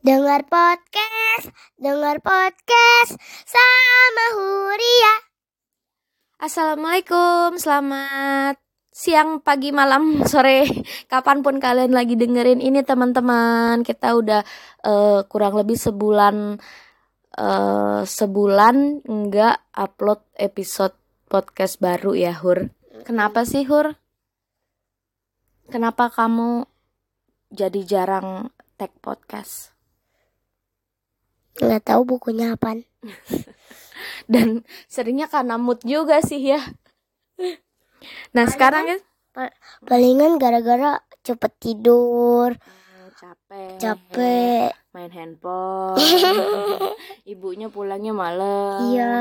Dengar podcast, dengar podcast sama Huria. Assalamualaikum, selamat siang, pagi, malam, sore, kapan pun kalian lagi dengerin ini teman-teman. Kita udah uh, kurang lebih sebulan uh, sebulan nggak upload episode podcast baru ya Hur. Kenapa sih Hur? Kenapa kamu jadi jarang tag podcast? Nggak tahu bukunya apa. Dan seringnya karena mood juga sih ya. Nah sekarang ya Palingan gara-gara cepet tidur, Oh, capek, capek. main handphone. Ibunya pulangnya malam. Iya.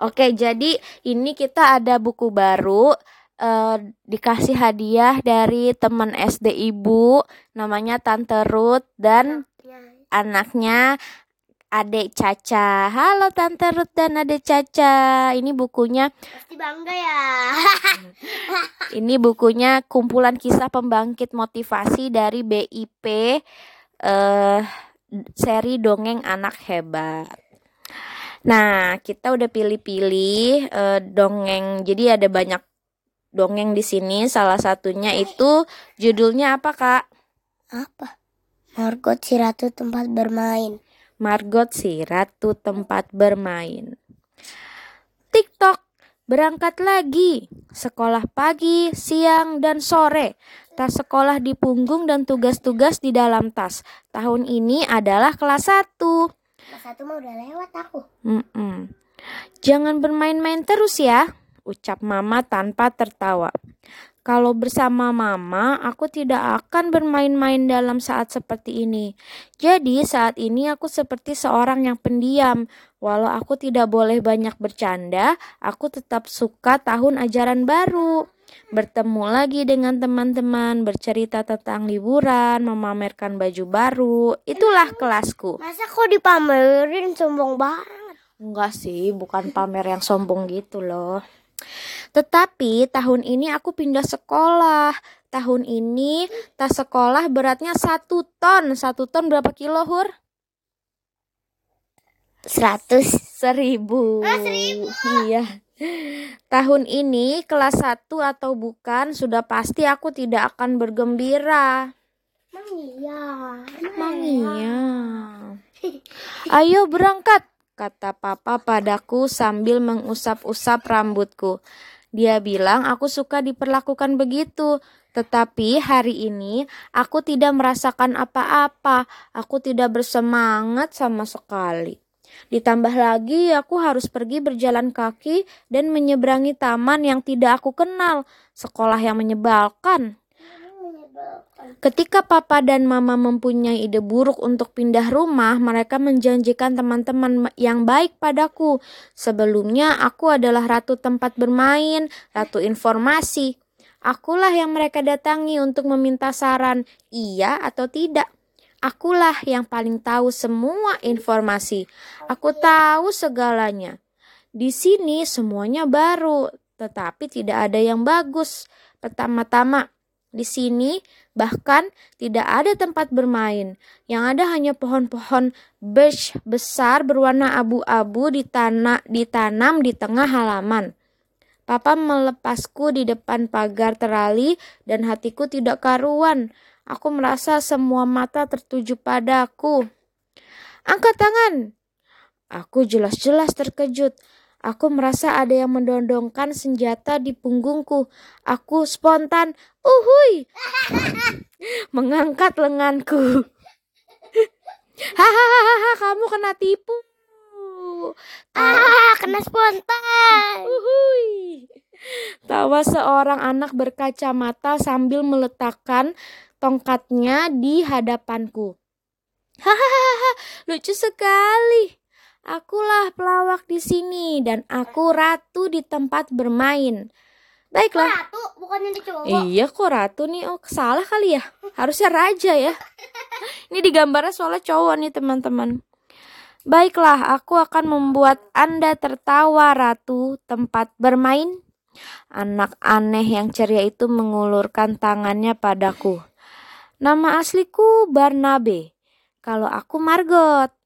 Oke, jadi ini kita ada buku baru eh, dikasih hadiah dari teman SD ibu namanya Tante Ruth dan anaknya Adek Caca. Halo Tante Ruth dan Adek Caca. Ini bukunya Pasti bangga ya. ini bukunya kumpulan kisah pembangkit motivasi dari BIP eh seri dongeng anak hebat. Nah, kita udah pilih-pilih eh, dongeng. Jadi ada banyak dongeng di sini. Salah satunya itu judulnya apa, Kak? Apa? Margot si ratu tempat bermain. Margot si ratu tempat bermain. TikTok berangkat lagi. Sekolah pagi, siang, dan sore. Tas sekolah di punggung dan tugas-tugas di dalam tas. Tahun ini adalah kelas 1. Kelas satu mah udah lewat aku. Mm-mm. Jangan bermain-main terus ya, ucap mama tanpa tertawa. Kalau bersama mama, aku tidak akan bermain-main dalam saat seperti ini. Jadi, saat ini aku seperti seorang yang pendiam. Walau aku tidak boleh banyak bercanda, aku tetap suka tahun ajaran baru. Bertemu lagi dengan teman-teman, bercerita tentang liburan, memamerkan baju baru. Itulah kelasku. Masa kok dipamerin sombong banget? Enggak sih, bukan pamer yang sombong gitu loh. Tetapi tahun ini aku pindah sekolah. Tahun ini tas sekolah beratnya satu ton. Satu ton berapa kilo, Hur? Seratus. Seribu. Ah, seribu. Iya. Tahun ini kelas satu atau bukan sudah pasti aku tidak akan bergembira. Emang iya. Emang iya. Ayo berangkat, kata papa padaku sambil mengusap-usap rambutku. Dia bilang aku suka diperlakukan begitu, tetapi hari ini aku tidak merasakan apa-apa. Aku tidak bersemangat sama sekali. Ditambah lagi aku harus pergi berjalan kaki dan menyeberangi taman yang tidak aku kenal. Sekolah yang menyebalkan. Ketika papa dan mama mempunyai ide buruk untuk pindah rumah, mereka menjanjikan teman-teman yang baik padaku. Sebelumnya, aku adalah ratu tempat bermain, ratu informasi. Akulah yang mereka datangi untuk meminta saran, iya atau tidak. Akulah yang paling tahu semua informasi. Aku tahu segalanya. Di sini semuanya baru, tetapi tidak ada yang bagus. Pertama-tama, di sini bahkan tidak ada tempat bermain. Yang ada hanya pohon-pohon birch besar berwarna abu-abu ditana, ditanam di tengah halaman. Papa melepasku di depan pagar terali dan hatiku tidak karuan. Aku merasa semua mata tertuju padaku. Angkat tangan. Aku jelas-jelas terkejut. Aku merasa ada yang mendondongkan senjata di punggungku. Aku spontan, uhui, mengangkat lenganku. Hahaha, kamu kena tipu. Ah, kena spontan. Uhui. Tawa seorang anak berkacamata sambil meletakkan tongkatnya di hadapanku. Hahaha, lucu sekali. Akulah pelawak di sini dan aku ratu di tempat bermain. Baiklah. Ratu, bukannya di cowok. Iya kok ratu nih. Oh salah kali ya. Harusnya raja ya. Ini digambarnya soalnya cowok nih teman-teman. Baiklah, aku akan membuat Anda tertawa ratu tempat bermain. Anak aneh yang ceria itu mengulurkan tangannya padaku. Nama asliku Barnabe. Kalau aku Margot.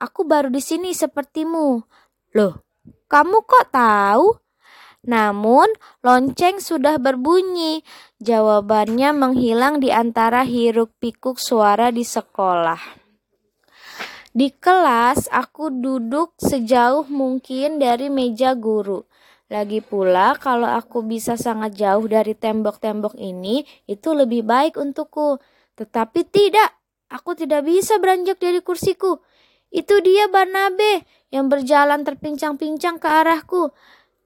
Aku baru di sini sepertimu. Loh, kamu kok tahu? Namun, lonceng sudah berbunyi. Jawabannya menghilang di antara hiruk-pikuk suara di sekolah. Di kelas, aku duduk sejauh mungkin dari meja guru. Lagi pula, kalau aku bisa sangat jauh dari tembok-tembok ini, itu lebih baik untukku. Tetapi tidak, aku tidak bisa beranjak dari kursiku. Itu dia Barnabe yang berjalan terpincang-pincang ke arahku.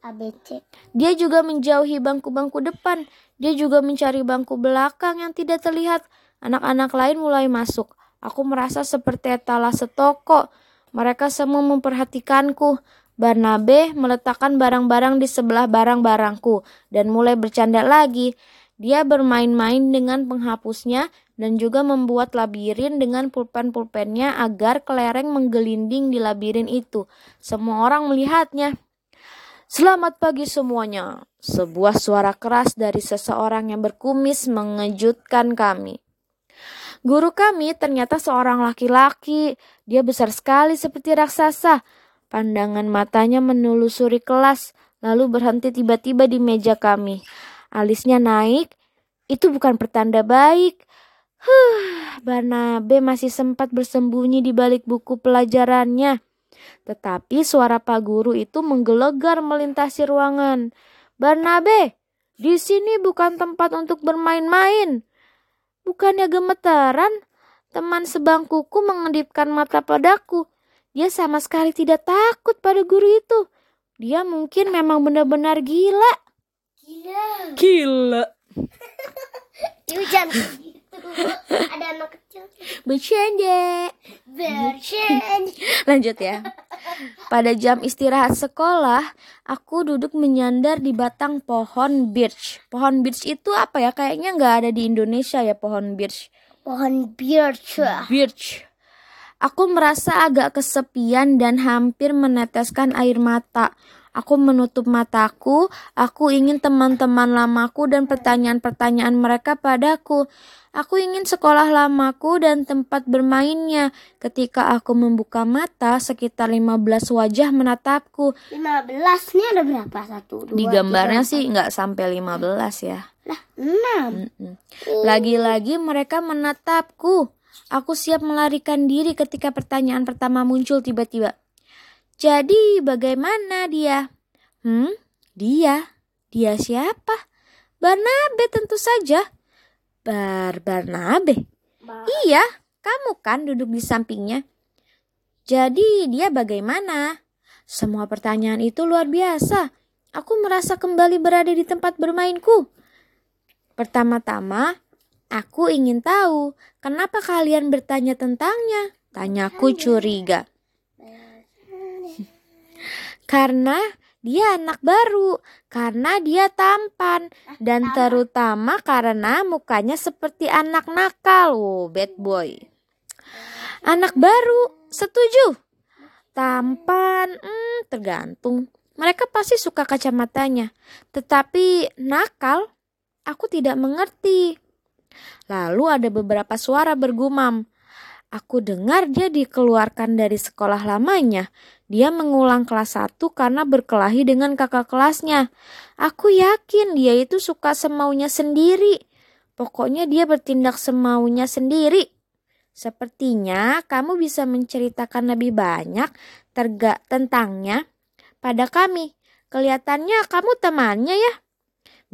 ABC. Dia juga menjauhi bangku-bangku depan. Dia juga mencari bangku belakang yang tidak terlihat. Anak-anak lain mulai masuk. Aku merasa seperti etalase toko. Mereka semua memperhatikanku. Barnabe meletakkan barang-barang di sebelah barang-barangku dan mulai bercanda lagi. Dia bermain-main dengan penghapusnya dan juga membuat labirin dengan pulpen-pulpennya agar kelereng menggelinding di labirin itu. Semua orang melihatnya. Selamat pagi semuanya. Sebuah suara keras dari seseorang yang berkumis mengejutkan kami. Guru kami ternyata seorang laki-laki. Dia besar sekali seperti raksasa. Pandangan matanya menelusuri kelas, lalu berhenti tiba-tiba di meja kami. Alisnya naik. Itu bukan pertanda baik. Huh, Barnabe masih sempat bersembunyi di balik buku pelajarannya. Tetapi suara Pak Guru itu menggelegar melintasi ruangan. Barnabe, di sini bukan tempat untuk bermain-main. Bukannya gemeteran, teman sebangkuku mengedipkan mata padaku. Dia sama sekali tidak takut pada guru itu. Dia mungkin memang benar-benar gila. Gila. Gila. Hujan Ada anak kecil. Bercanda. Bercanda. Lanjut ya. Pada jam istirahat sekolah, aku duduk menyandar di batang pohon birch. Pohon birch itu apa ya? Kayaknya nggak ada di Indonesia ya pohon birch. Pohon birch. Birch. Aku merasa agak kesepian dan hampir meneteskan air mata. Aku menutup mataku, aku ingin teman-teman lamaku dan pertanyaan-pertanyaan mereka padaku. Aku ingin sekolah lamaku dan tempat bermainnya. Ketika aku membuka mata, sekitar 15 wajah menatapku. 15 nih ada berapa? Satu, dua, Di gambarnya tiga, sih nggak sampai 15 ya. Lah, enam. Mm-mm. Lagi-lagi mereka menatapku. Aku siap melarikan diri ketika pertanyaan pertama muncul tiba-tiba. Jadi bagaimana dia? Hmm, dia? Dia siapa? Barnabe tentu saja. Bar Barnabe? Ba- Iya, kamu kan duduk di sampingnya. Jadi dia bagaimana? Semua pertanyaan itu luar biasa. Aku merasa kembali berada di tempat bermainku. Pertama-tama, aku ingin tahu kenapa kalian bertanya tentangnya. Tanyaku curiga. Karena dia anak baru, karena dia tampan, dan terutama karena mukanya seperti anak nakal. Oh, bad boy. Anak baru, setuju. Tampan, hmm, tergantung. Mereka pasti suka kacamatanya. Tetapi nakal, aku tidak mengerti. Lalu ada beberapa suara bergumam. Aku dengar dia dikeluarkan dari sekolah lamanya. Dia mengulang kelas 1 karena berkelahi dengan kakak kelasnya. Aku yakin dia itu suka semaunya sendiri. Pokoknya dia bertindak semaunya sendiri. Sepertinya kamu bisa menceritakan lebih banyak terga tentangnya pada kami. Kelihatannya kamu temannya ya.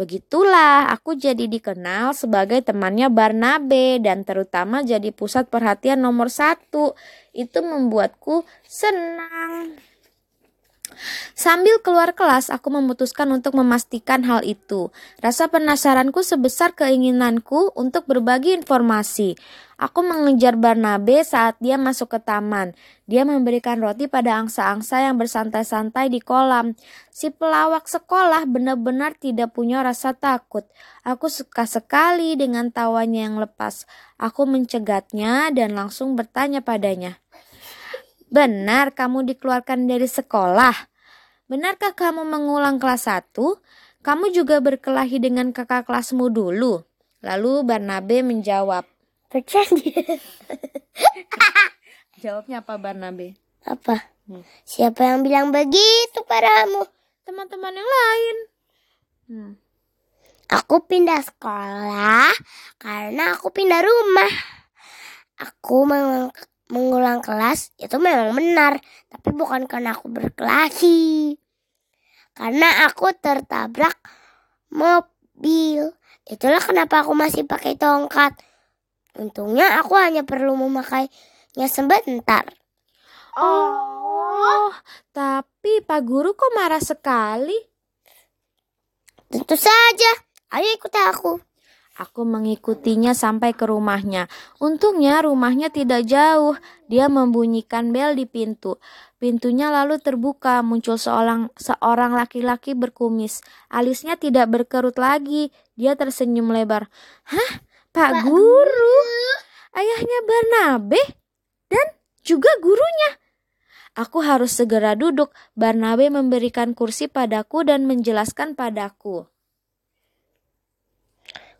Begitulah aku jadi dikenal sebagai temannya Barnabe dan terutama jadi pusat perhatian nomor satu. Itu membuatku senang. Sambil keluar kelas, aku memutuskan untuk memastikan hal itu. Rasa penasaranku sebesar keinginanku untuk berbagi informasi. Aku mengejar Barnabe saat dia masuk ke taman. Dia memberikan roti pada angsa-angsa yang bersantai-santai di kolam. Si pelawak sekolah benar-benar tidak punya rasa takut. Aku suka sekali dengan tawanya yang lepas. Aku mencegatnya dan langsung bertanya padanya. Benar kamu dikeluarkan dari sekolah? Benarkah kamu mengulang kelas 1? Kamu juga berkelahi dengan kakak kelasmu dulu. Lalu Barnabe menjawab, Bercanda. Jawabnya apa Barnabe? Apa? Hmm. Siapa yang bilang begitu padamu? Teman-teman yang lain. Hmm. Aku pindah sekolah karena aku pindah rumah. Aku mengulang, mengulang kelas itu memang benar, tapi bukan karena aku berkelahi. Karena aku tertabrak mobil. Itulah kenapa aku masih pakai tongkat. Untungnya aku hanya perlu memakainya sebentar. Oh, tapi Pak Guru kok marah sekali? Tentu saja. Ayo ikut aku. Aku mengikutinya sampai ke rumahnya. Untungnya rumahnya tidak jauh. Dia membunyikan bel di pintu. Pintunya lalu terbuka, muncul seorang seorang laki-laki berkumis. Alisnya tidak berkerut lagi. Dia tersenyum lebar. Hah? Pak, Pak Guru? Ayahnya Barnabe? Dan juga gurunya. Aku harus segera duduk. Barnabe memberikan kursi padaku dan menjelaskan padaku.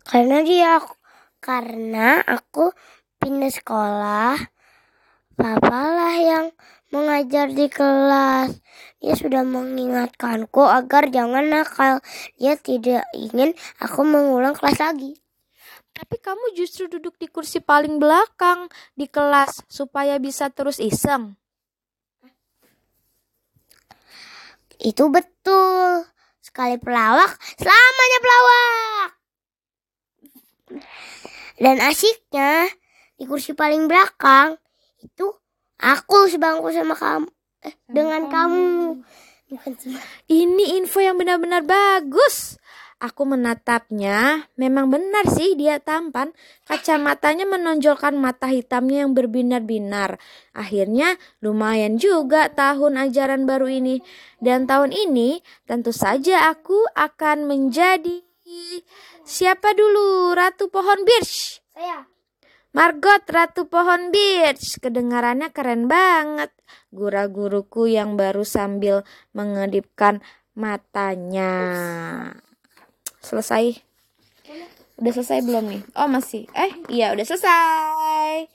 Karena dia karena aku pindah sekolah, papalah yang mengajar di kelas. Dia sudah mengingatkanku agar jangan nakal. Dia tidak ingin aku mengulang kelas lagi. Tapi kamu justru duduk di kursi paling belakang di kelas supaya bisa terus iseng. Itu betul. Sekali pelawak, selamanya pelawak. Dan asiknya di kursi paling belakang itu aku sebangku sama kamu eh, dengan kamu. Bukan Ini info yang benar-benar bagus. Aku menatapnya, memang benar sih dia tampan. Kacamatanya menonjolkan mata hitamnya yang berbinar-binar. Akhirnya lumayan juga tahun ajaran baru ini. Dan tahun ini tentu saja aku akan menjadi siapa dulu? Ratu Pohon Birch. Saya. Margot Ratu Pohon Birch. Kedengarannya keren banget. Gura-guruku yang baru sambil mengedipkan matanya. Selesai. Udah selesai belum nih? Oh masih. Eh iya udah selesai.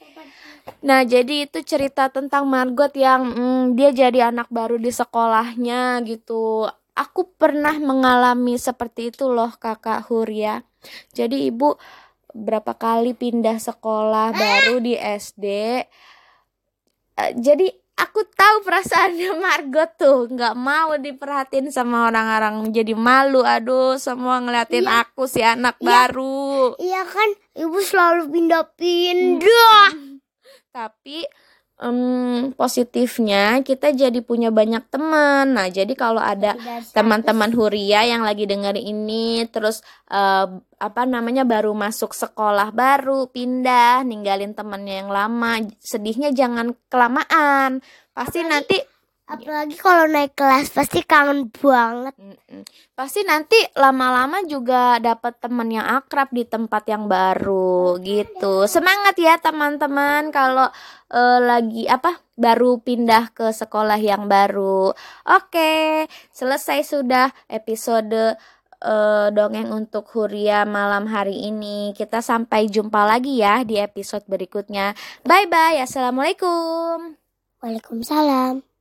Nah jadi itu cerita tentang Margot yang mm, dia jadi anak baru di sekolahnya gitu. Aku pernah mengalami seperti itu loh kakak Huria. Jadi ibu berapa kali pindah sekolah baru di SD. Eh, jadi aku tahu perasaannya Margot tuh nggak mau diperhatiin sama orang-orang jadi malu aduh semua ngeliatin Iya. aku si anak Iya. baru Iya kan, ibu selalu pindah-pindah. tapi em, positifnya kita jadi punya banyak teman. Nah jadi kalau ada teman-teman Huria yang lagi dengerin ini terus eh, apa namanya baru masuk sekolah baru pindah ninggalin temannya yang lama sedihnya jangan kelamaan. Pasti Apalagi- nanti Apalagi kalau naik kelas pasti kangen banget. Pasti nanti lama-lama juga dapat teman yang akrab di tempat yang baru gitu. Semangat ya teman-teman kalau eh, lagi apa baru pindah ke sekolah yang baru. Oke, selesai sudah episode eh, dongeng untuk Huria malam hari ini. Kita sampai jumpa lagi ya di episode berikutnya. Bye bye. Assalamualaikum. Waalaikumsalam.